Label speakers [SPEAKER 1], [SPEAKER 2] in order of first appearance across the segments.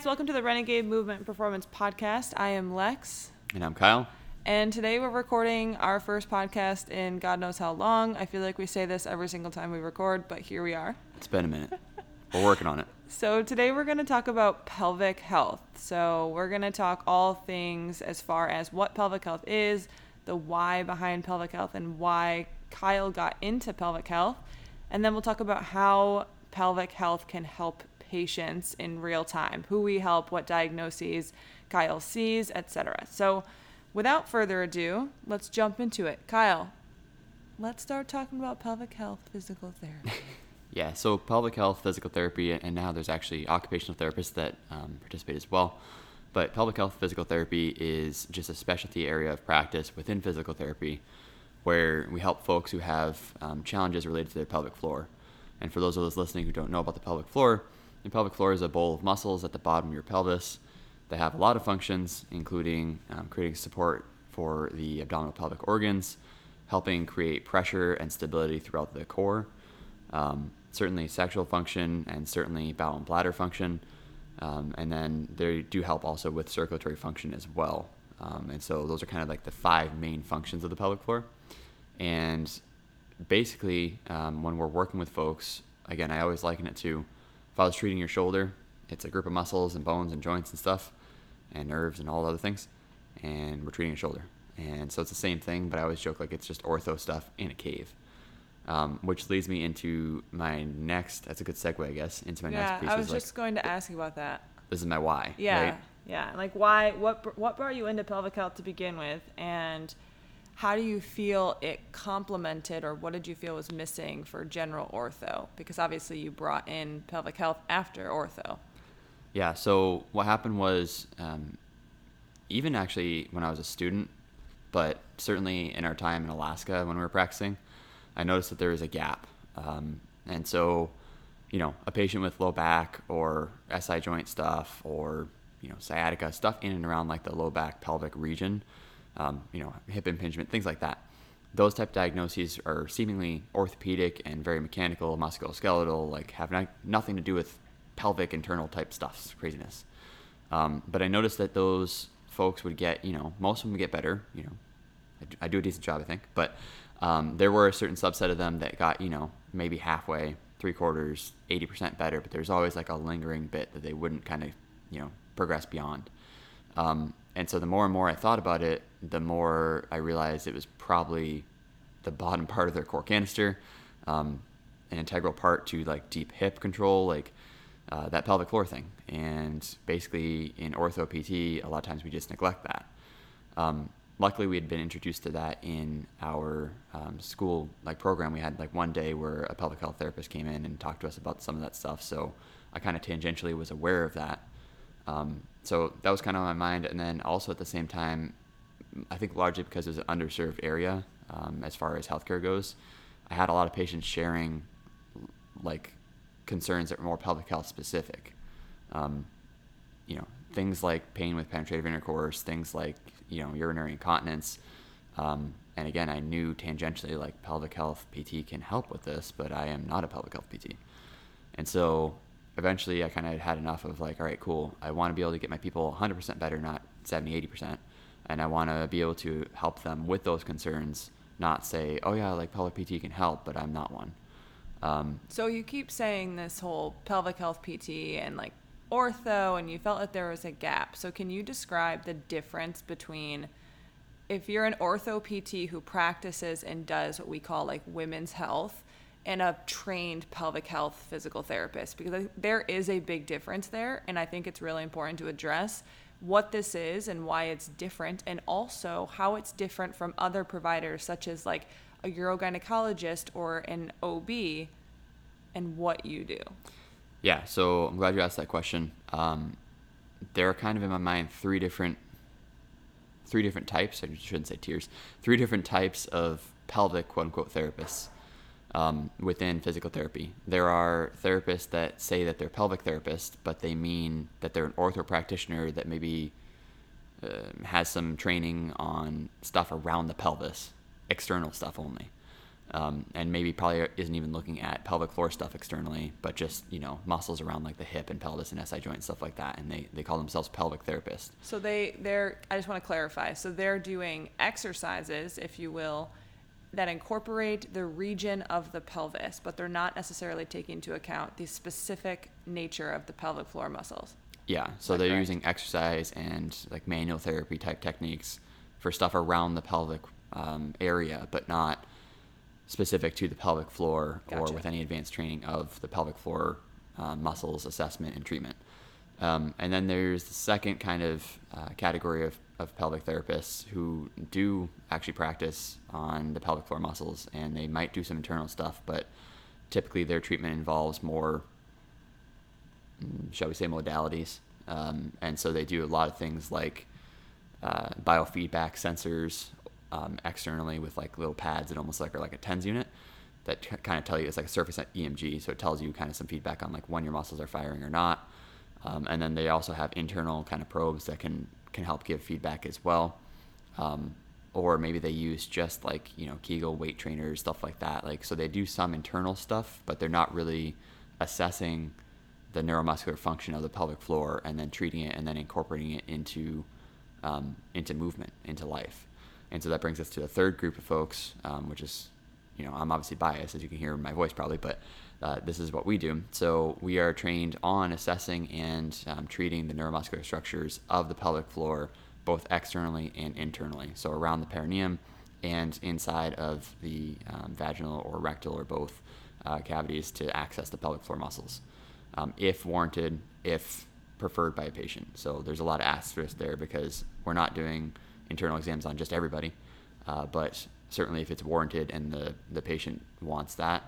[SPEAKER 1] Guys, welcome to the Renegade Movement Performance Podcast. I am Lex,
[SPEAKER 2] And I'm Kyle.
[SPEAKER 1] and today we're recording our first podcast in God knows how long. I feel like we say this every single time we record, but here we are.
[SPEAKER 2] It's been a minute. We're working on it.
[SPEAKER 1] So, today we're going to talk about pelvic health. So, we're going to talk all things as far as what pelvic health is, the why behind pelvic health, and why Kyle got into pelvic health. And then we'll talk about how pelvic health can help patients in real time, who we help, what diagnoses Kyle sees, etc. So, without further ado, let's jump into it. Kyle, let's start talking about pelvic health physical therapy.
[SPEAKER 2] Yeah, so pelvic health, physical therapy, and now there's actually occupational therapists that um, participate as well. But pelvic health physical therapy is just a specialty area of practice within physical therapy where we help folks who have um, challenges related to their pelvic floor. And for those of us listening who don't know about the pelvic floor, the pelvic floor is a bowl of muscles at the bottom of your pelvis They have a lot of functions, including um, creating support for the abdominal pelvic organs, helping create pressure and stability throughout the core, um, certainly sexual function, and certainly bowel and bladder function. Um, and then they do help also with circulatory function as well. Um, and so those are kind of like the five main functions of the pelvic floor. And basically, um, when we're working with folks, again, I always liken it to if I was treating your shoulder, it's a group of muscles and bones and joints and stuff, and nerves and all other things, and we're treating a shoulder. And so it's the same thing, but I always joke like it's just ortho stuff in a cave. Um, which leads me into my next. That's a good segue, I guess, into my
[SPEAKER 1] yeah,
[SPEAKER 2] next piece.
[SPEAKER 1] I was
[SPEAKER 2] is, like,
[SPEAKER 1] just going to ask you about that.
[SPEAKER 2] this is my why.
[SPEAKER 1] Yeah,
[SPEAKER 2] right?
[SPEAKER 1] yeah. Like, why? What? What brought you into pelvic health to begin with, and how do you feel it complemented, or what did you feel was missing for general ortho? Because obviously, you brought in pelvic health after ortho.
[SPEAKER 2] Yeah. So what happened was, um, even actually when I was a student, but certainly in our time in Alaska when we were practicing, I noticed that there was a gap. Um, and so, you know, a patient with low back or SI joint stuff or you know sciatica stuff in and around like the low back pelvic region, um, you know, hip impingement, things like that. Those type of diagnoses are seemingly orthopedic and very mechanical, musculoskeletal, like have no, nothing to do with pelvic internal type stuff, craziness. Um, but I noticed that those folks would get, you know, most of them would get better. You know, I do, I do a decent job, I think. But um, there were a certain subset of them that got, you know, maybe halfway, three quarters, 80% better. But there's always like a lingering bit that they wouldn't kind of, you know, progress beyond. Um, and so the more and more I thought about it, the more I realized it was probably the bottom part of their core canister, um, an integral part to like deep hip control, like uh, that pelvic floor thing. And basically, in ortho PT, a lot of times we just neglect that. Um, luckily, we had been introduced to that in our um, school like program. We had like one day where a pelvic health therapist came in and talked to us about some of that stuff. So I kind of tangentially was aware of that. Um, so that was kind of on my mind. And then also at the same time, I think largely because it was an underserved area um, as far as healthcare goes, I had a lot of patients sharing like concerns that were more pelvic health specific. Um, you know, things like pain with penetrative intercourse, things like you know urinary incontinence. Um, and again, I knew tangentially like pelvic health PT can help with this, but I am not a pelvic health PT. And so eventually I kind of had enough of like, all right, cool. I want to be able to get my people 100% better, not 70, 80%. And I want to be able to help them with those concerns, not say, oh yeah, like pelvic PT can help, but I'm not one. Um,
[SPEAKER 1] So you keep saying this whole pelvic health PT and like ortho, and you felt that there was a gap. So can you describe the difference between if you're an ortho PT who practices and does what we call like women's health and a trained pelvic health physical therapist? Because there is a big difference there, and I think it's really important to address what this is and why it's different, and also how it's different from other providers such as like a urogynecologist or an OB and what you do.
[SPEAKER 2] Yeah, so I'm glad you asked that question. Um, there are kind of in my mind three different, three different types. I shouldn't say tiers. Three different types of pelvic quote unquote therapists um, within physical therapy. There are therapists that say that they're pelvic therapists, but they mean that they're an ortho practitioner that maybe uh, has some training on stuff around the pelvis, external stuff only. Um, and maybe probably isn't even looking at pelvic floor stuff externally, but just you know muscles around like the hip and pelvis and SI joint stuff like that, and they, they call themselves pelvic therapists.
[SPEAKER 1] So they they're I just want to clarify. So they're doing exercises, if you will, that incorporate the region of the pelvis, but they're not necessarily taking into account the specific nature of the pelvic floor muscles.
[SPEAKER 2] Yeah, so they're correct? using exercise and like manual therapy type techniques for stuff around the pelvic um, area, but not specific to the pelvic floor gotcha. or with any advanced training of the pelvic floor uh, muscles assessment and treatment. Um, and then there's the second kind of uh, category of, of pelvic therapists who do actually practice on the pelvic floor muscles and they might do some internal stuff, but typically their treatment involves more, shall we say, modalities. Um, and so they do a lot of things like uh, biofeedback sensors um, externally with like little pads that almost like are like a TENS unit that t- kind of tell you it's like a surface EMG, so it tells you kind of some feedback on like when your muscles are firing or not. Um, and then they also have internal kind of probes that can can help give feedback as well. Um, or maybe they use just like you know Kegel weight trainers, stuff like that. Like so they do some internal stuff, but they're not really assessing the neuromuscular function of the pelvic floor and then treating it and then incorporating it into um, into movement, into life. And so that brings us to the third group of folks, um, which is, you know, I'm obviously biased, as you can hear in my voice probably, but uh, this is what we do. So we are trained on assessing and um, treating the neuromuscular structures of the pelvic floor, both externally and internally. So around the perineum and inside of the um, vaginal or rectal or both uh, cavities to access the pelvic floor muscles, um, if warranted, if preferred by a patient. So there's a lot of asterisks there because we're not doing internal exams on just everybody, uh, but certainly if it's warranted and the, the patient wants that,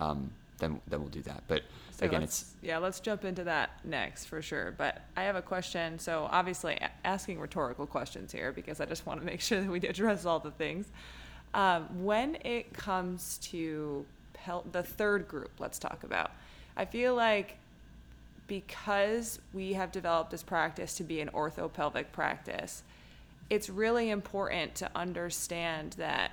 [SPEAKER 2] um, then then we'll do that. But so again, it's
[SPEAKER 1] yeah. Let's jump into that next for sure. But I have a question. So obviously, asking rhetorical questions here because I just want to make sure that we address all the things. Um, when it comes to pel- the third group, let's talk about. I feel like because we have developed this practice to be an orthopelvic practice, it's really important to understand that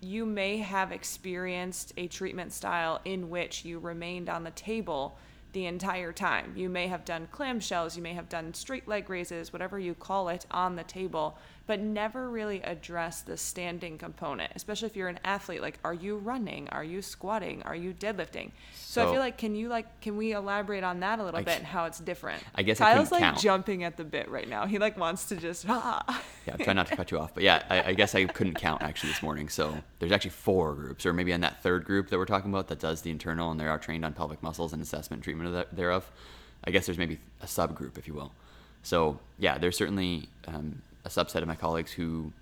[SPEAKER 1] you may have experienced a treatment style in which you remained on the table the entire time. You may have done clamshells, you may have done straight leg raises, whatever you call it, on the table but never really address the standing component, especially if you're an athlete. Like, are you running? Are you squatting? Are you deadlifting? So, so I feel like, can you like, can we elaborate on that a little I, bit and how it's different?
[SPEAKER 2] I guess
[SPEAKER 1] Kyle's
[SPEAKER 2] I
[SPEAKER 1] like
[SPEAKER 2] count.
[SPEAKER 1] jumping at the bit right now. He like wants to just. Ah.
[SPEAKER 2] yeah, try not to cut you off, but yeah, I, I guess I couldn't count actually this morning. So there's actually four groups, or maybe on that third group that we're talking about that does the internal and they are trained on pelvic muscles and assessment treatment of that, thereof. I guess there's maybe a subgroup, if you will. So yeah, there's certainly um, a subset of my colleagues who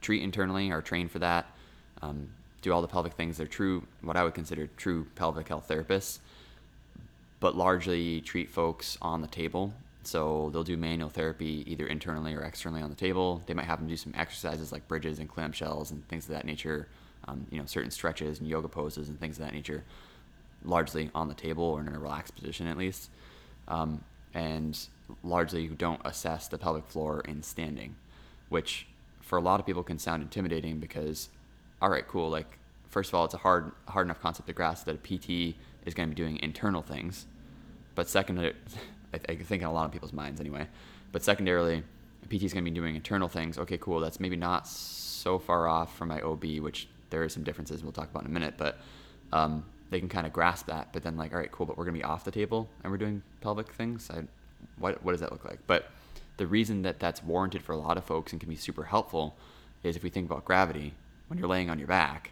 [SPEAKER 2] treat internally, are trained for that, um, do all the pelvic things. They're true, what I would consider true pelvic health therapists, but largely treat folks on the table. So they'll do manual therapy either internally or externally on the table. They might have them do some exercises like bridges and clamshells and things of that nature. Um, you know, certain stretches and yoga poses and things of that nature, largely on the table or in a relaxed position at least. Um, and largely who don't assess the pelvic floor in standing which for a lot of people can sound intimidating because, all right, cool. Like, first of all, it's a hard, hard enough concept to grasp that a PT is going to be doing internal things. But second, I think in a lot of people's minds anyway. But secondarily, a PT is going to be doing internal things. Okay, cool. That's maybe not so far off from my OB, which there are some differences we'll talk about in a minute. But um, they can kind of grasp that. But then, like, all right, cool. But we're going to be off the table and we're doing pelvic things. I, what what does that look like? But the reason that that's warranted for a lot of folks and can be super helpful is if we think about gravity, when you're laying on your back,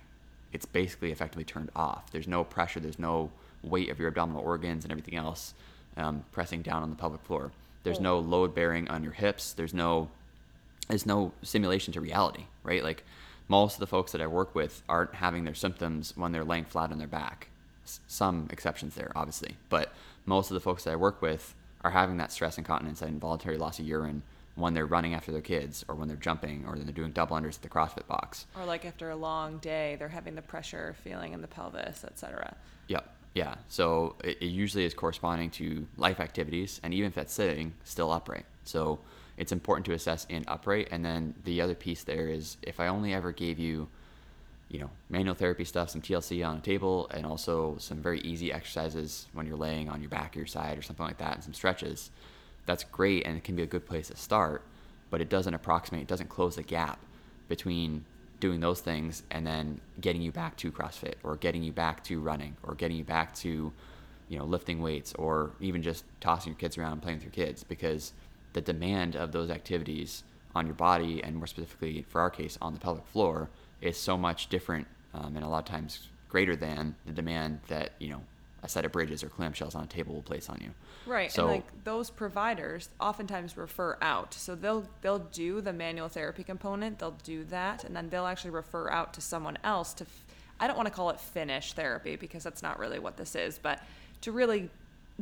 [SPEAKER 2] it's basically effectively turned off. There's no pressure, there's no weight of your abdominal organs and everything else um, pressing down on the pelvic floor. There's no load bearing on your hips. There's no there's no simulation to reality, right? Like most of the folks that I work with aren't having their symptoms when they're laying flat on their back. S- some exceptions there, obviously, but most of the folks that I work with are having that stress incontinence and involuntary loss of urine when they're running after their kids or when they're jumping or they're doing double unders at the CrossFit box.
[SPEAKER 1] Or like after a long day, they're having the pressure feeling in the pelvis, etc.
[SPEAKER 2] Yep. Yeah. So it, it, usually is corresponding to life activities, and even if that's sitting, still upright. So it's important to assess in upright. And then the other piece there is if I only ever gave you you know, manual therapy stuff, some TLC on a table, and also some very easy exercises when you're laying on your back or your side or something like that, and some stretches. That's great, and it can be a good place to start, but it doesn't approximate, it doesn't close the gap between doing those things and then getting you back to CrossFit or getting you back to running or getting you back to, you know, lifting weights or even just tossing your kids around and playing with your kids because the demand of those activities on your body and more specifically for our case on the pelvic floor is so much different um, and a lot of times greater than the demand that you know a set of bridges or clamshells on a table will place on you.
[SPEAKER 1] Right.
[SPEAKER 2] So
[SPEAKER 1] and like those providers oftentimes refer out. So they'll they'll do the manual therapy component, they'll do that and then they'll actually refer out to someone else to f- I don't want to call it finish therapy because that's not really what this is, but to really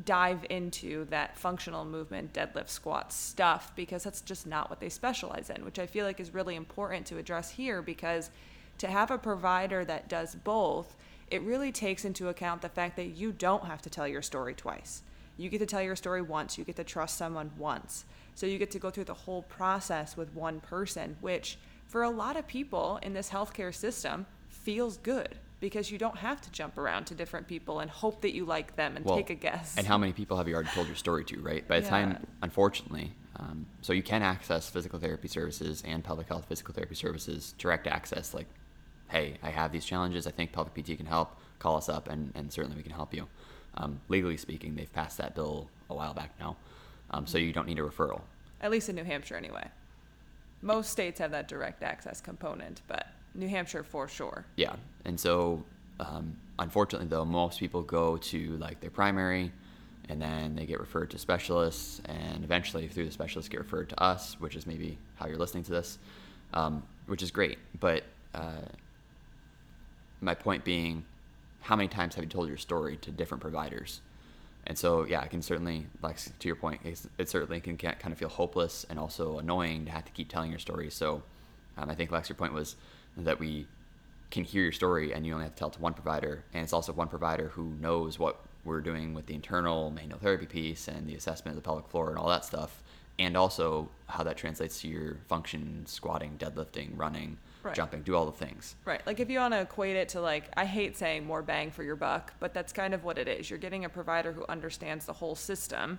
[SPEAKER 1] dive into that functional movement deadlift squat stuff because that's just not what they specialize in, which I feel like is really important to address here because to have a provider that does both, it really takes into account the fact that you don't have to tell your story twice. You get to tell your story once, you get to trust someone once. So you get to go through the whole process with one person, which for a lot of people in this healthcare system feels good because you don't have to jump around to different people and hope that you like them and
[SPEAKER 2] Well,
[SPEAKER 1] take a guess.
[SPEAKER 2] And how many people have you already told your story to, right? By the
[SPEAKER 1] Yeah.
[SPEAKER 2] time, unfortunately, um, so you can access physical therapy services and pelvic health physical therapy services, direct access, like, hey, I have these challenges. I think pelvic PT can help. Call us up, and, and certainly we can help you. Um, legally speaking, they've passed that bill a while back now, um, so you don't need a referral.
[SPEAKER 1] At least in New Hampshire, anyway. Most states have that direct access component, but New Hampshire for sure.
[SPEAKER 2] Yeah, and so um, unfortunately, though, most people go to like their primary, and then they get referred to specialists, and eventually through the specialists get referred to us, which is maybe how you're listening to this, um, which is great. But uh, my point being, how many times have you told your story to different providers? And so, yeah, I can certainly, like to your point, it certainly can kind of feel hopeless and also annoying to have to keep telling your story. So, um, I think Lex, your point was that we can hear your story and you only have to tell it to one provider, and it's also one provider who knows what we're doing with the internal manual therapy piece and the assessment of the pelvic floor and all that stuff, and also how that translates to your function, squatting, deadlifting, running,
[SPEAKER 1] Right.
[SPEAKER 2] jumping, do all the things.
[SPEAKER 1] Right. Like if you want to equate it to like, I hate saying more bang for your buck, but that's kind of what it is. You're getting a provider who understands the whole system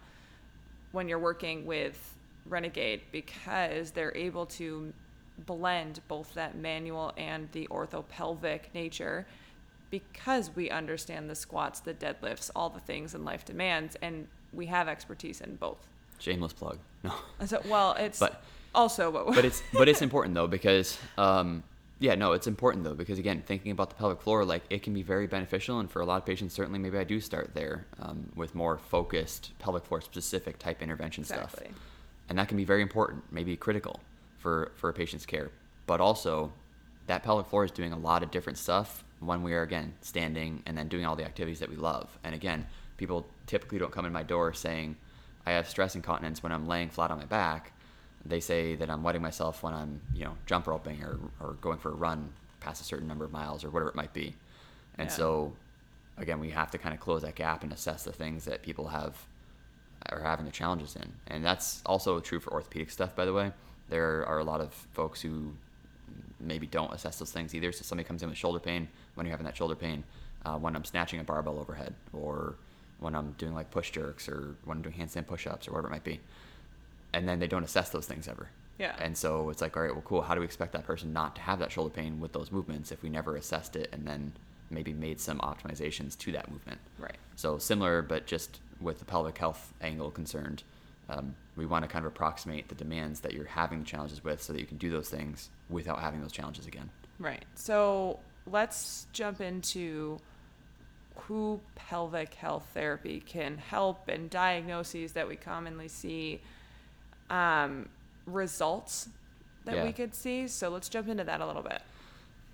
[SPEAKER 1] when you're working with Renegade because they're able to blend both that manual and the orthopelvic nature because we understand the squats, the deadlifts, all the things in life demands, and we have expertise in both.
[SPEAKER 2] Shameless plug. No.
[SPEAKER 1] So, well, it's
[SPEAKER 2] But-
[SPEAKER 1] also what
[SPEAKER 2] but it's but it's important though because um, yeah no it's important though because again thinking about the pelvic floor like it can be very beneficial and for a lot of patients certainly maybe I do start there um, with more focused pelvic floor specific type intervention
[SPEAKER 1] Exactly.
[SPEAKER 2] stuff and that can be very important maybe critical for for a patient's care but also that pelvic floor is doing a lot of different stuff when we are again standing and then doing all the activities that we love and again people typically don't come in my door saying I have stress incontinence when I'm laying flat on my back they say that I'm wetting myself when I'm, you know, jump roping or, or going for a run past a certain number of miles or whatever it might be. And
[SPEAKER 1] Yeah.
[SPEAKER 2] so, again, we have to kind of close that gap and assess the things that people have are having the challenges in. And that's also true for orthopedic stuff, by the way. There are a lot of folks who maybe don't assess those things either. So somebody comes in with shoulder pain when you're having that shoulder pain, uh, when I'm snatching a barbell overhead, or when I'm doing like push jerks, or when I'm doing handstand push-ups, or whatever it might be and then they don't assess those things ever.
[SPEAKER 1] Yeah.
[SPEAKER 2] And so it's like, all right, well, cool. How do we expect that person not to have that shoulder pain with those movements if we never assessed it and then maybe made some optimizations to that movement?
[SPEAKER 1] Right.
[SPEAKER 2] So similar, but just with the pelvic health angle concerned, um, we want to kind of approximate the demands that you're having the challenges with so that you can do those things without having those challenges again.
[SPEAKER 1] Right. So let's jump into who pelvic health therapy can help and diagnoses that we commonly see, um, results that we could see. So let's jump into that a little bit.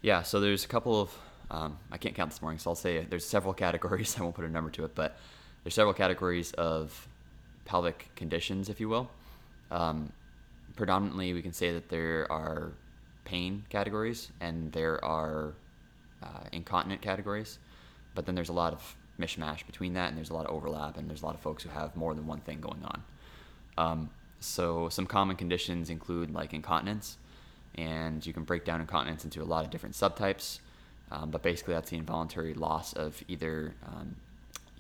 [SPEAKER 2] Yeah, so there's a couple of um, I can't count this morning, so I'll say there's several categories. I won't put a number to it, but there's several categories of pelvic conditions, if you will. Um, predominantly, we can say that there are pain categories and there are uh, incontinent categories, but then there's a lot of mishmash between that, and there's a lot of overlap, and there's a lot of folks who have more than one thing going on. Um, so some common conditions include like incontinence, and you can break down incontinence into a lot of different subtypes. Um, but basically, that's the involuntary loss of either um,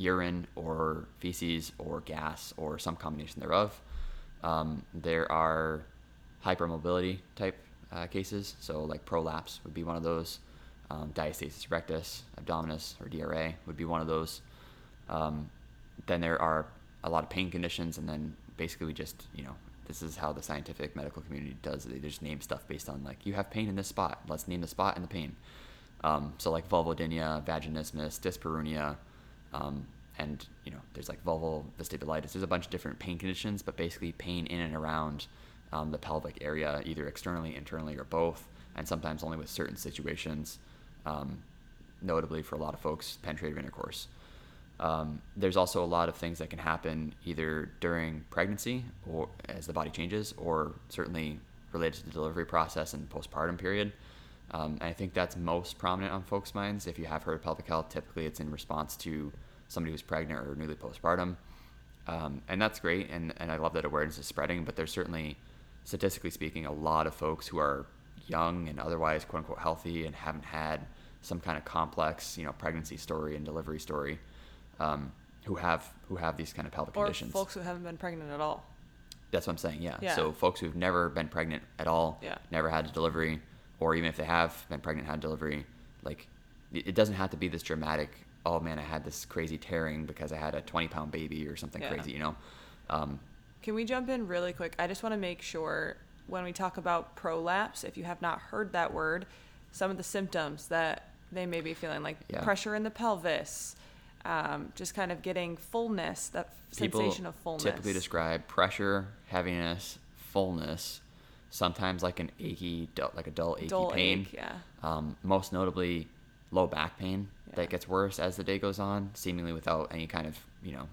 [SPEAKER 2] urine or feces or gas or some combination thereof. Um, there are hypermobility type uh, cases, so like prolapse would be one of those. Um, diastasis rectus, abdominis, or DRA would be one of those. Um, then there are a lot of pain conditions, and then basically we just, you know, this is how the scientific medical community does it. They just name stuff based on like you have pain in this spot. Let's name the spot and the pain. Um, so like vulvodynia, vaginismus, dyspareunia, um, and you know there's like vulval vestibulitis. There's a bunch of different pain conditions, but basically pain in and around um, the pelvic area, either externally, internally, or both, and sometimes only with certain situations. Um, notably for a lot of folks, penetrative intercourse. Um, there's also a lot of things that can happen either during pregnancy or as the body changes, or certainly related to the delivery process and postpartum period. Um, and I think that's most prominent on folks' minds. If you have heard of pelvic health, typically it's in response to somebody who's pregnant or newly postpartum. Um, and that's great, and, and I love that awareness is spreading, but there's certainly, statistically speaking, a lot of folks who are young and otherwise quote unquote healthy and haven't had some kind of complex, you know, pregnancy story and delivery story, um, who have who have these kind of pelvic
[SPEAKER 1] or
[SPEAKER 2] conditions.
[SPEAKER 1] folks who haven't been pregnant at all.
[SPEAKER 2] That's what I'm saying. Yeah.
[SPEAKER 1] Yeah.
[SPEAKER 2] So folks who've never been pregnant at all,
[SPEAKER 1] Yeah.
[SPEAKER 2] never had a delivery, or even if they have been pregnant, had delivery, like it doesn't have to be this dramatic. Oh man, I had this crazy tearing because I had a 20 pound baby or something
[SPEAKER 1] Yeah.
[SPEAKER 2] crazy. You know. Um,
[SPEAKER 1] Can we jump in really quick? I just want to make sure when we talk about prolapse, if you have not heard that word, some of the symptoms that they may be feeling, like
[SPEAKER 2] Yeah.
[SPEAKER 1] pressure in the pelvis, um, just kind of getting fullness, that
[SPEAKER 2] people
[SPEAKER 1] sensation of fullness.
[SPEAKER 2] typically describe pressure, heaviness, fullness, sometimes like an achy, dull, like a dull, achy
[SPEAKER 1] Dull
[SPEAKER 2] pain.
[SPEAKER 1] ache, yeah.
[SPEAKER 2] Um, most notably, low back pain
[SPEAKER 1] Yeah.
[SPEAKER 2] that gets worse as the day goes on, seemingly without any kind of you know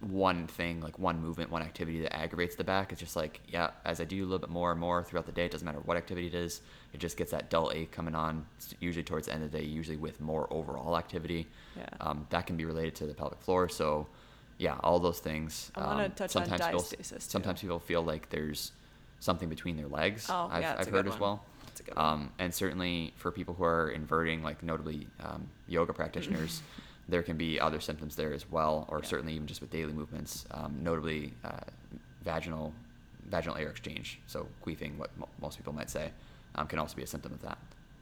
[SPEAKER 2] one thing like one movement, one activity that aggravates the back. It's just like yeah, as I do a little bit more and more throughout the day, it doesn't matter what activity it is, it just gets that dull ache coming on. Usually towards the end of the day, usually with more overall activity.
[SPEAKER 1] Yeah.
[SPEAKER 2] Um, that can be related to the pelvic floor. So, yeah, all those things.
[SPEAKER 1] I wanna
[SPEAKER 2] um,
[SPEAKER 1] touch on
[SPEAKER 2] sometimes people,
[SPEAKER 1] diastasis, too.
[SPEAKER 2] Sometimes people feel like there's something between their legs.
[SPEAKER 1] Oh,
[SPEAKER 2] I've,
[SPEAKER 1] yeah,
[SPEAKER 2] I've heard as well.
[SPEAKER 1] That's a good one.
[SPEAKER 2] Um, and certainly for people who are inverting, like notably um, yoga practitioners, there can be other symptoms there as well, or
[SPEAKER 1] Yeah.
[SPEAKER 2] certainly even just with daily movements, um, notably uh, vaginal vaginal air exchange, so queefing, what mo- most people might say, um, can also be a symptom of that.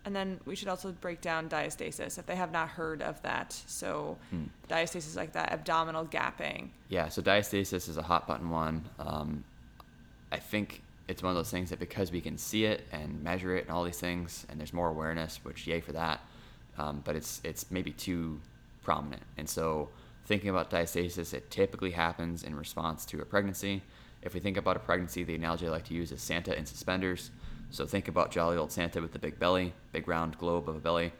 [SPEAKER 1] And then we should also break down diastasis if they have not heard of that. So,
[SPEAKER 2] Hmm.
[SPEAKER 1] diastasis is like that abdominal gapping.
[SPEAKER 2] Yeah, so diastasis is a hot button one. Um, I think it's one of those things that because we can see it and measure it and all these things, and there's more awareness, which yay for that. Um, but it's it's maybe too prominent, and so thinking about diastasis, it typically happens in response to a pregnancy. If we think about a pregnancy, the analogy I like to use is Santa in suspenders. So think about jolly old Santa with the big belly, big round globe of a belly,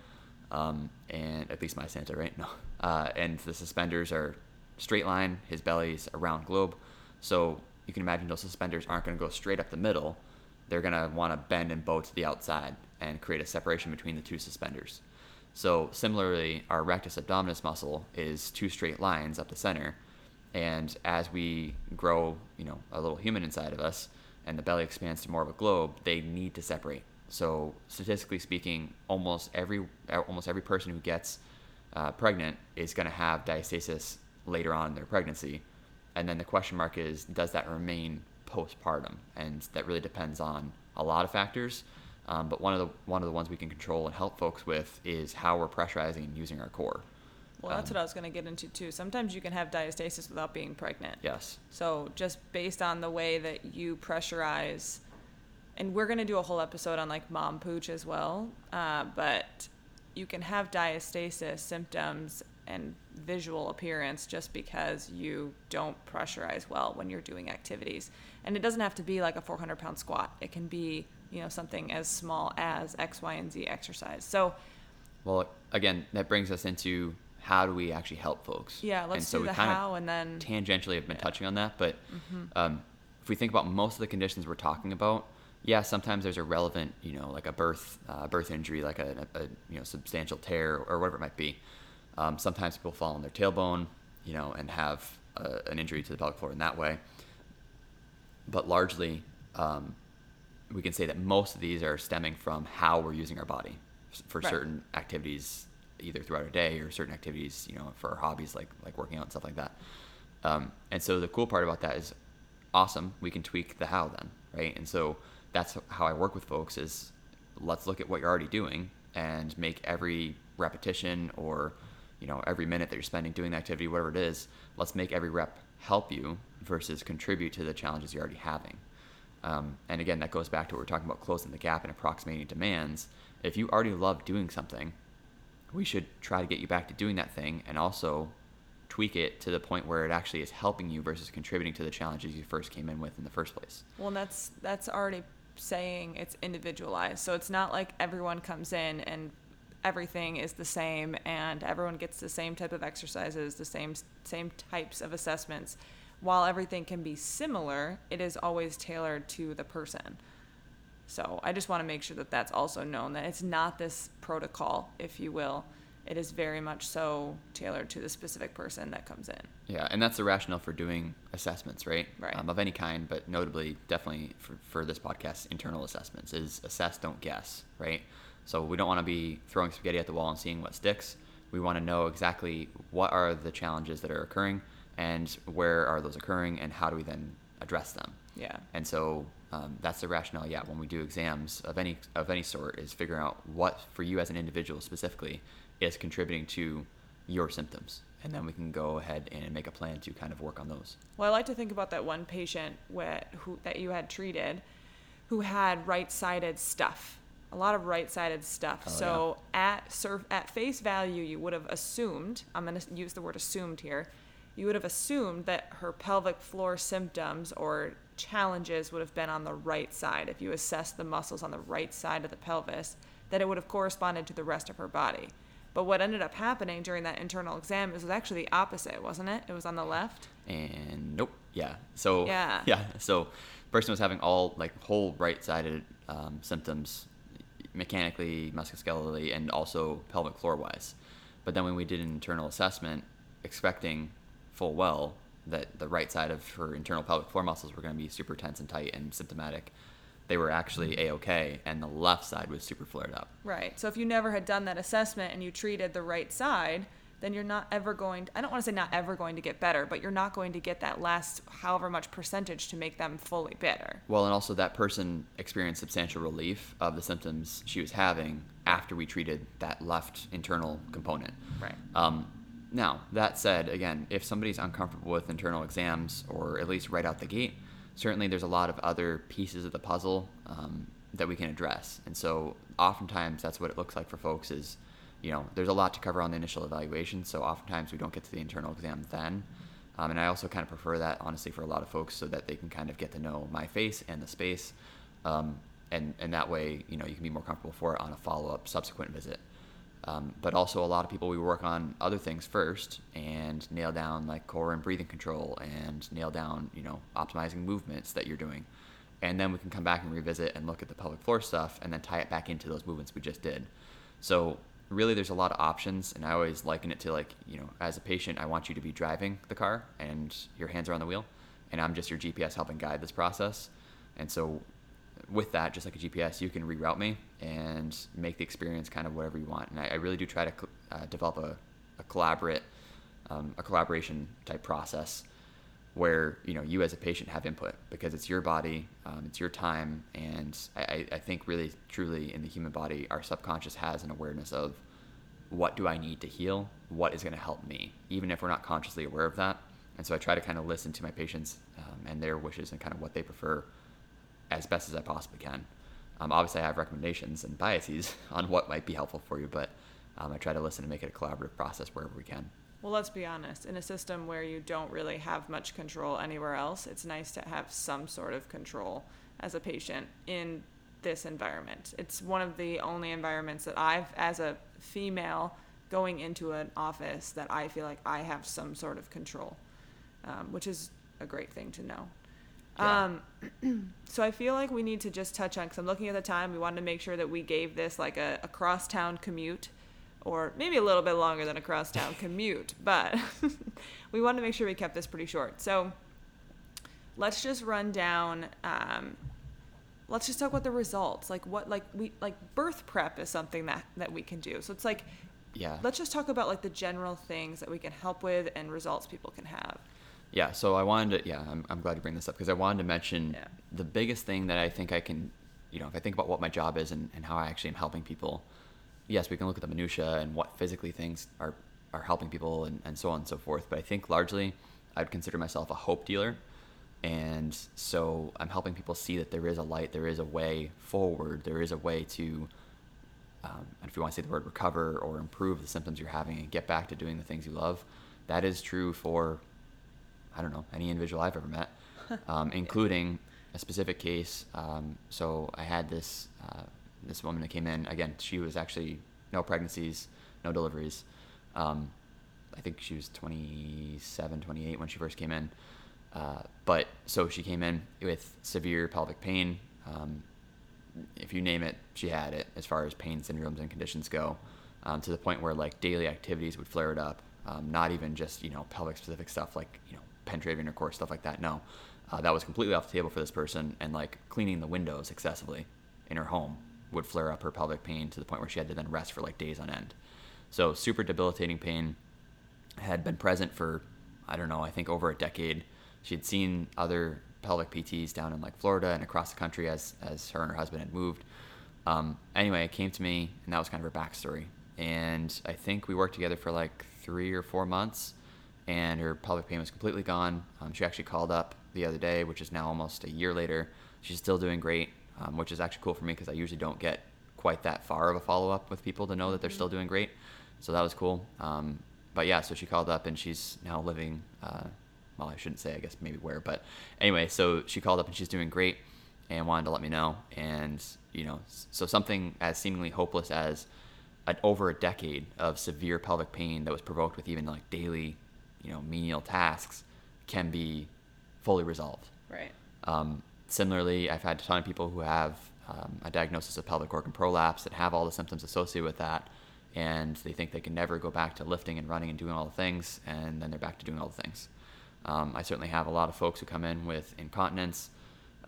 [SPEAKER 2] um, and at least my Santa, right? No, uh, and the suspenders are straight line. His belly's a round globe, so you can imagine those suspenders aren't going to go straight up the middle. They're going to want to bend and bow to the outside and create a separation between the two suspenders. So similarly, our rectus abdominis muscle is two straight lines up the center, and as we grow, you know, a little human inside of us, and the belly expands to more of a globe, they need to separate. So statistically speaking, almost every almost every person who gets uh, pregnant is going to have diastasis later on in their pregnancy, and then the question mark is, does that remain postpartum? And that really depends on a lot of factors. Um, but one of the one of the ones we can control and help folks with is how we're pressurizing and using our core.
[SPEAKER 1] Well, that's
[SPEAKER 2] Um,
[SPEAKER 1] what I was going to get into too. Sometimes you can have diastasis without being pregnant.
[SPEAKER 2] Yes.
[SPEAKER 1] So just based on the way that you pressurize, and we're gonna do a whole episode on like mom pooch as well. Uh, but you can have diastasis symptoms and visual appearance just because you don't pressurize well when you're doing activities. And it doesn't have to be like a 400 pound squat. It can be you know something as small as X, Y, and Z exercise. So
[SPEAKER 2] Well, again, that brings us into how do we actually help folks?
[SPEAKER 1] yeah, let's
[SPEAKER 2] and so
[SPEAKER 1] do
[SPEAKER 2] we
[SPEAKER 1] the how and then
[SPEAKER 2] tangentially have been
[SPEAKER 1] Yeah.
[SPEAKER 2] touching on that, but
[SPEAKER 1] Mm-hmm.
[SPEAKER 2] um, if we think about most of the conditions we're talking about, yeah, sometimes there's a relevant, you know, like a birth uh, birth injury, like a, a, you know substantial tear or whatever it might be. Um, sometimes people fall on their tailbone, you know, and have uh, an injury to the pelvic floor in that way. But largely, um, we can say that most of these are stemming from how we're using our body. for
[SPEAKER 1] Right.
[SPEAKER 2] certain activities either throughout a day or certain activities you know for our hobbies like like working out and stuff like that um, and so the cool part about that is awesome we can tweak the how then right and so that's how i work with folks is let's look at what you're already doing and make every repetition or you know every minute that you're spending doing the activity whatever it is let's make every rep help you versus contribute to the challenges you're already having um, and again that goes back to what we're talking about closing the gap and approximating demands if you already love doing something we should try to get you back to doing that thing and also tweak it to the point where it actually is helping you versus contributing to the challenges you first came in with in the first place.
[SPEAKER 1] Well, and that's that's already saying it's individualized. So it's not like everyone comes in and everything is the same and everyone gets the same type of exercises, the same same types of assessments. While everything can be similar, it is always tailored to the person. So I just want to make sure that that's also known that it's not this protocol, if you will. It is very much so tailored to the specific person that comes in.
[SPEAKER 2] Yeah, and that's the rationale for doing assessments, right?
[SPEAKER 1] Right.
[SPEAKER 2] Um, of any kind, but notably, definitely for, for this podcast, internal assessments is assess, don't guess, right? So we don't want to be throwing spaghetti at the wall and seeing what sticks. We want to know exactly what are the challenges that are occurring and where are those occurring and how do we then address them.
[SPEAKER 1] Yeah.
[SPEAKER 2] And so um, that's the rationale. Yeah, when we do exams of any of any sort, is figuring out what for you as an individual specifically is contributing to your symptoms, and then we can go ahead and make a plan to kind of work on those.
[SPEAKER 1] Well, I like to think about that one patient where, who, that you had treated who had right-sided stuff, a lot of right-sided stuff.
[SPEAKER 2] Oh,
[SPEAKER 1] so at surf, at face value, you would have assumed, I'm going to use the word assumed here, you would have assumed that her pelvic floor symptoms or challenges would have been on the right side. If you assess the muscles on the right side of the pelvis, that it would have corresponded to the rest of her body. But what ended up happening during that internal exam is was actually the opposite, wasn't it? It was on the left.
[SPEAKER 2] And nope, yeah. So
[SPEAKER 1] Yeah.
[SPEAKER 2] yeah. So person was having all like whole right-sided um, symptoms, mechanically, musculoskeletally, and also pelvic floor wise. But then when we did an internal assessment, expecting full well that the right side of her internal pelvic floor muscles were going to be super tense and tight and symptomatic, they were actually mm-hmm. a okay, and the left side was super flared up.
[SPEAKER 1] Right. So if you never had done that assessment and you treated the right side, then you're not ever going I don't want to say not ever going to get better, but you're not going to get that last however much percentage to make them fully better.
[SPEAKER 2] Well, and also that person experienced substantial relief of the symptoms she was having after we treated that left internal component.
[SPEAKER 1] Right.
[SPEAKER 2] Um, now, that said, again, if somebody's uncomfortable with internal exams, or at least right out the gate, certainly there's a lot of other pieces of the puzzle um, that we can address. And so, oftentimes, that's what it looks like for folks is, you know, there's a lot to cover on the initial evaluation. So, oftentimes, we don't get to the internal exam then. Um, and I also kind of prefer that, honestly, for a lot of folks so that they can kind of get to know my face and the space. Um, and, and that way, you know, you can be more comfortable for it on a follow up subsequent visit. Um, but also a lot of people we work on other things first and nail down like core and breathing control and nail down you know optimizing movements that you're doing and then we can come back and revisit and look at the pelvic floor stuff and then tie it back into those movements we just did so really there's a lot of options and i always liken it to like you know as a patient i want you to be driving the car and your hands are on the wheel and i'm just your gps helping guide this process and so with that, just like a GPS, you can reroute me and make the experience kind of whatever you want. And I, I really do try to uh, develop a, a collaborate, um, a collaboration type process where you know you as a patient have input because it's your body, um, it's your time, and I, I think really truly in the human body, our subconscious has an awareness of what do I need to heal, what is going to help me, even if we're not consciously aware of that. And so I try to kind of listen to my patients um, and their wishes and kind of what they prefer as best as I possibly can. Um, obviously, I have recommendations and biases on what might be helpful for you, but um, I try to listen and make it a collaborative process wherever we can.
[SPEAKER 1] Well, let's be honest. In a system where you don't really have much control anywhere else, it's nice to have some sort of control as a patient in this environment. It's one of the only environments that I've, as a female, going into an office that I feel like I have some sort of control, um, which is a great thing to know.
[SPEAKER 2] Yeah.
[SPEAKER 1] Um, so I feel like we need to just touch on because I'm looking at the time. We wanted to make sure that we gave this like a, a crosstown commute, or maybe a little bit longer than a crosstown commute, but we wanted to make sure we kept this pretty short. So let's just run down um, let's just talk about the results. Like what like we like birth prep is something that that we can do. So it's like
[SPEAKER 2] Yeah.
[SPEAKER 1] let's just talk about like the general things that we can help with and results people can have.
[SPEAKER 2] Yeah, so I wanted to, yeah, I'm, I'm glad you bring this up because I wanted to mention
[SPEAKER 1] Yeah.
[SPEAKER 2] the biggest thing that I think I can, you know, if I think about what my job is and, and how I actually am helping people, yes, we can look at the minutia and what physically things are, are helping people and, and so on and so forth. But I think largely I'd consider myself a hope dealer. And so I'm helping people see that there is a light, there is a way forward, there is a way to, um, and if you want to say the word recover or improve the symptoms you're having and get back to doing the things you love, that is true for I don't know any individual I've ever met, um, including a specific case. Um, so I had this uh, this woman that came in again. She was actually no pregnancies, no deliveries. Um, I think she was 27, 28 when she first came in. Uh, but so she came in with severe pelvic pain. Um, if you name it, she had it as far as pain syndromes and conditions go, um, to the point where like daily activities would flare it up. Um, not even just you know pelvic specific stuff like you know penetrative intercourse stuff like that. No, uh, that was completely off the table for this person. And like cleaning the windows excessively in her home would flare up her pelvic pain to the point where she had to then rest for like days on end. So super debilitating pain had been present for I don't know I think over a decade. She'd seen other pelvic PTs down in like Florida and across the country as as her and her husband had moved. Um, anyway, it came to me, and that was kind of her backstory. And I think we worked together for like three or four months, and her pelvic pain was completely gone. Um, she actually called up the other day, which is now almost a year later. She's still doing great, um, which is actually cool for me because I usually don't get quite that far of a follow up with people to know that they're still doing great. So that was cool. Um, but yeah, so she called up and she's now living. Uh, well, I shouldn't say, I guess maybe where, but anyway, so she called up and she's doing great and wanted to let me know. And, you know, so something as seemingly hopeless as an, over a decade of severe pelvic pain that was provoked with even like daily, you know, menial tasks can be fully resolved.
[SPEAKER 1] Right.
[SPEAKER 2] Um, similarly, I've had a ton of people who have um, a diagnosis of pelvic organ prolapse that have all the symptoms associated with that, and they think they can never go back to lifting and running and doing all the things, and then they're back to doing all the things. Um, I certainly have a lot of folks who come in with incontinence.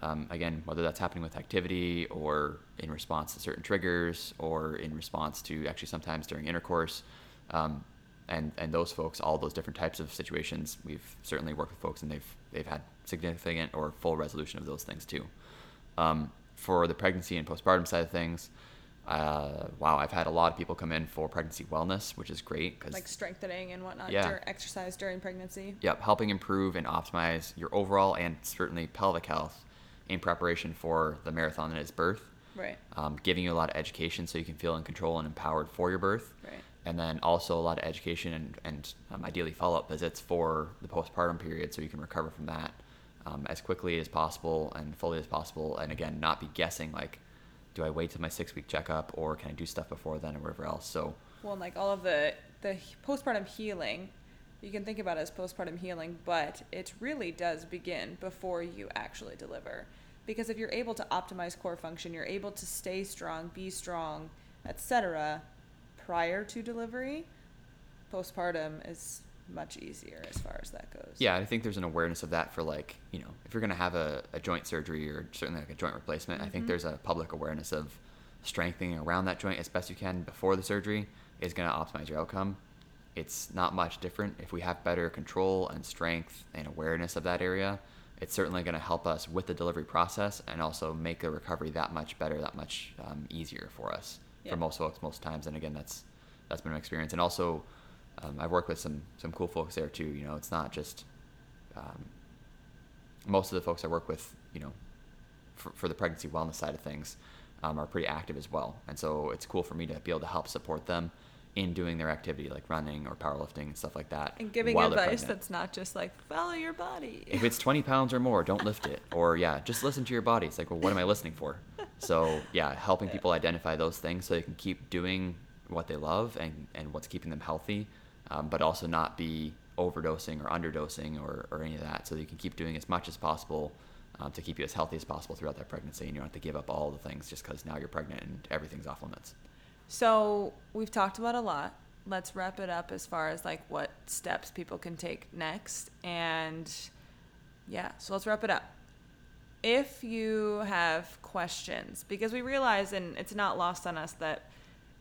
[SPEAKER 2] Um, again, whether that's happening with activity or in response to certain triggers or in response to actually sometimes during intercourse. Um, and, and those folks, all those different types of situations, we've certainly worked with folks and they've, they've had significant or full resolution of those things too. Um, for the pregnancy and postpartum side of things, uh, wow, I've had a lot of people come in for pregnancy wellness, which is great because
[SPEAKER 1] Like strengthening and whatnot.
[SPEAKER 2] Yeah.
[SPEAKER 1] Dur- exercise during pregnancy.
[SPEAKER 2] Yep, helping improve and optimize your overall and certainly pelvic health in preparation for the marathon that is birth.
[SPEAKER 1] Right.
[SPEAKER 2] Um, giving you a lot of education so you can feel in control and empowered for your birth.
[SPEAKER 1] Right.
[SPEAKER 2] And then also a lot of education and, and um, ideally follow up visits for the postpartum period so you can recover from that um, as quickly as possible and fully as possible. And again, not be guessing like, do I wait till my six week checkup or can I do stuff before then or whatever else? So,
[SPEAKER 1] Well, and like all of the the postpartum healing, you can think about it as postpartum healing, but it really does begin before you actually deliver. Because if you're able to optimize core function, you're able to stay strong, be strong, etc. prior to delivery, postpartum is much easier as far as that goes.
[SPEAKER 2] Yeah, I think there's an awareness of that for like, you know, if you're going to have a, a joint surgery or certainly like a joint replacement, I think
[SPEAKER 1] Mhm.
[SPEAKER 2] there's a public awareness of strengthening around that joint as best you can before the surgery is going to optimize your outcome. It's not much different. If we have better control and strength and awareness of that area, it's certainly going to help us with the delivery process and also make the recovery that much better, that much um, easier for us
[SPEAKER 1] Yeah.
[SPEAKER 2] for most folks most times. And again, that's that's been my experience. And also, um, I've worked with some some cool folks there too. You know, it's not just um, most of the folks I work with. You know, for, for the pregnancy wellness side of things, um, are pretty active as well. And so it's cool for me to be able to help support them in doing their activity like running or powerlifting and stuff like that.
[SPEAKER 1] And giving advice that's not just like follow your body.
[SPEAKER 2] if it's 20 pounds or more, don't lift it. Or yeah, just listen to your body. It's like, well, what am I listening for? So yeah, helping people identify those things so they can keep doing what they love and, and what's keeping them healthy, um, but also not be overdosing or underdosing or, or any of that. So you can keep doing as much as possible um, to keep you as healthy as possible throughout that pregnancy. And you don't have to give up all the things just because now you're pregnant and everything's off limits.
[SPEAKER 1] So we've talked about a lot. Let's wrap it up as far as like what steps people can take next. And yeah, so let's wrap it up. If you have questions, because we realize, and it's not lost on us, that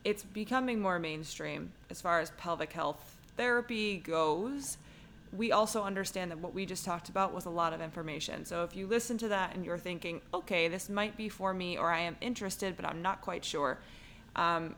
[SPEAKER 1] it's becoming more mainstream as far as pelvic health therapy goes. We also understand that what we just talked about was a lot of information. So if you listen to that and you're thinking, okay, this might be for me, or I am interested, but I'm not quite sure, um,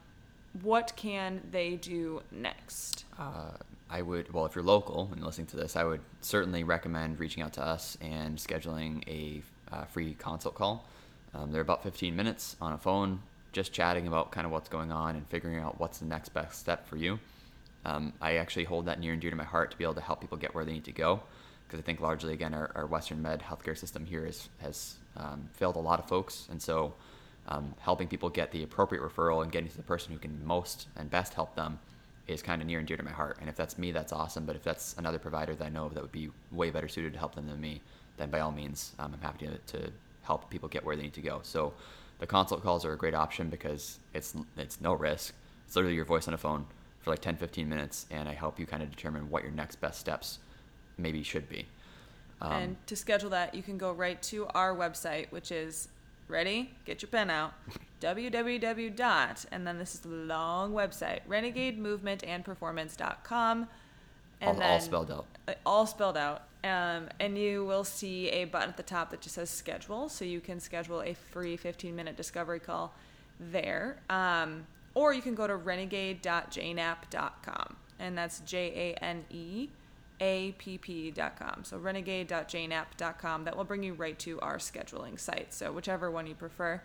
[SPEAKER 1] what can they do next?
[SPEAKER 2] Uh, I would, well, if you're local and listening to this, I would certainly recommend reaching out to us and scheduling a uh, free consult call. Um, they're about 15 minutes on a phone, just chatting about kind of what's going on and figuring out what's the next best step for you. Um, I actually hold that near and dear to my heart to be able to help people get where they need to go. Because I think largely, again, our, our Western med healthcare system here is, has um, failed a lot of folks. And so um, helping people get the appropriate referral and getting to the person who can most and best help them is kind of near and dear to my heart. And if that's me, that's awesome. But if that's another provider that I know that would be way better suited to help them than me, then by all means, um, I'm happy to, to help people get where they need to go. So the consult calls are a great option because it's it's no risk. It's literally your voice on a phone for like 10, 15 minutes, and I help you kind of determine what your next best steps maybe should be.
[SPEAKER 1] Um, and to schedule that, you can go right to our website, which is ready, get your pen out, www. dot, and then this is the long website, renegademovementandperformance.com.
[SPEAKER 2] And all, then, all spelled out.
[SPEAKER 1] Uh, all spelled out. Um, and you will see a button at the top that just says schedule. So you can schedule a free 15 minute discovery call there. Um, or you can go to renegade.janeapp.com. And that's J A N E app.com. So renegade.janeapp.com. That will bring you right to our scheduling site. So whichever one you prefer.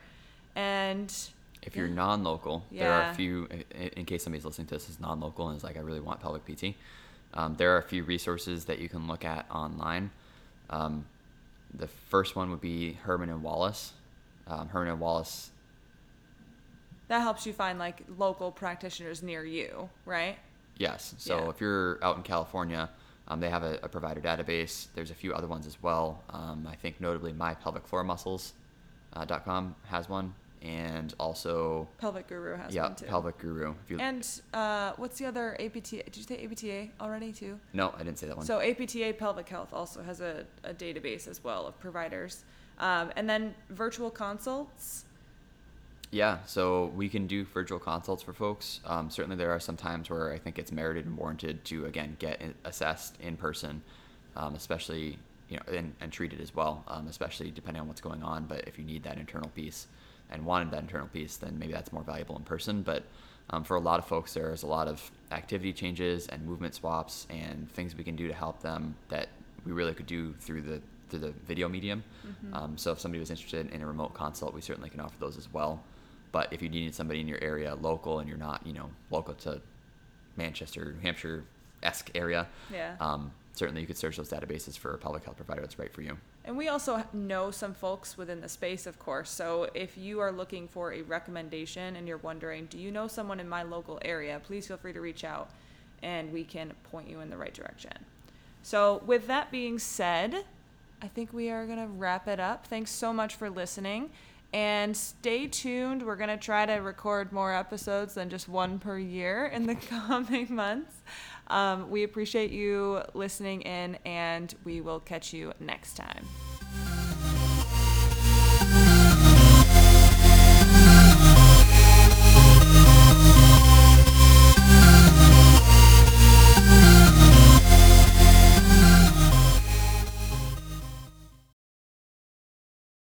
[SPEAKER 1] And
[SPEAKER 2] if you're non-local, yeah. there are a few. In case somebody's listening to this is non-local and is like, I really want pelvic PT. Um, there are a few resources that you can look at online. Um, the first one would be Herman and Wallace. Um, Herman and Wallace.
[SPEAKER 1] That helps you find like local practitioners near you, right?
[SPEAKER 2] Yes. So yeah. if you're out in California, um, they have a, a, provider database. There's a few other ones as well. Um, I think notably mypelvicfloormuscles.com uh, has one, and also
[SPEAKER 1] Pelvic Guru has
[SPEAKER 2] yeah,
[SPEAKER 1] one too.
[SPEAKER 2] Pelvic Guru.
[SPEAKER 1] And uh, what's the other APTA? Did you say APTA already too?
[SPEAKER 2] No, I didn't say that one.
[SPEAKER 1] So APTA Pelvic Health also has a, a database as well of providers, um, and then virtual consults.
[SPEAKER 2] Yeah, so we can do virtual consults for folks. Um, certainly, there are some times where I think it's merited and warranted to again get assessed in person, um, especially you know and, and treated as well, um, especially depending on what's going on. But if you need that internal piece and wanted that internal piece, then maybe that's more valuable in person. But um, for a lot of folks, there's a lot of activity changes and movement swaps and things we can do to help them that we really could do through the through the video medium. Mm-hmm. Um, so if somebody was interested in a remote consult, we certainly can offer those as well. But if you needed somebody in your area local and you're not, you know, local to Manchester, New Hampshire esque area,
[SPEAKER 1] yeah.
[SPEAKER 2] Um, certainly you could search those databases for a pelvic health provider that's right for you.
[SPEAKER 1] And we also know some folks within the space, of course. So if you are looking for a recommendation and you're wondering, do you know someone in my local area, please feel free to reach out and we can point you in the right direction. So, with that being said, I think we are going to wrap it up. Thanks so much for listening. And stay tuned. We're going to try to record more episodes than just one per year in the coming months. Um, we appreciate you listening in, and we will catch you next time.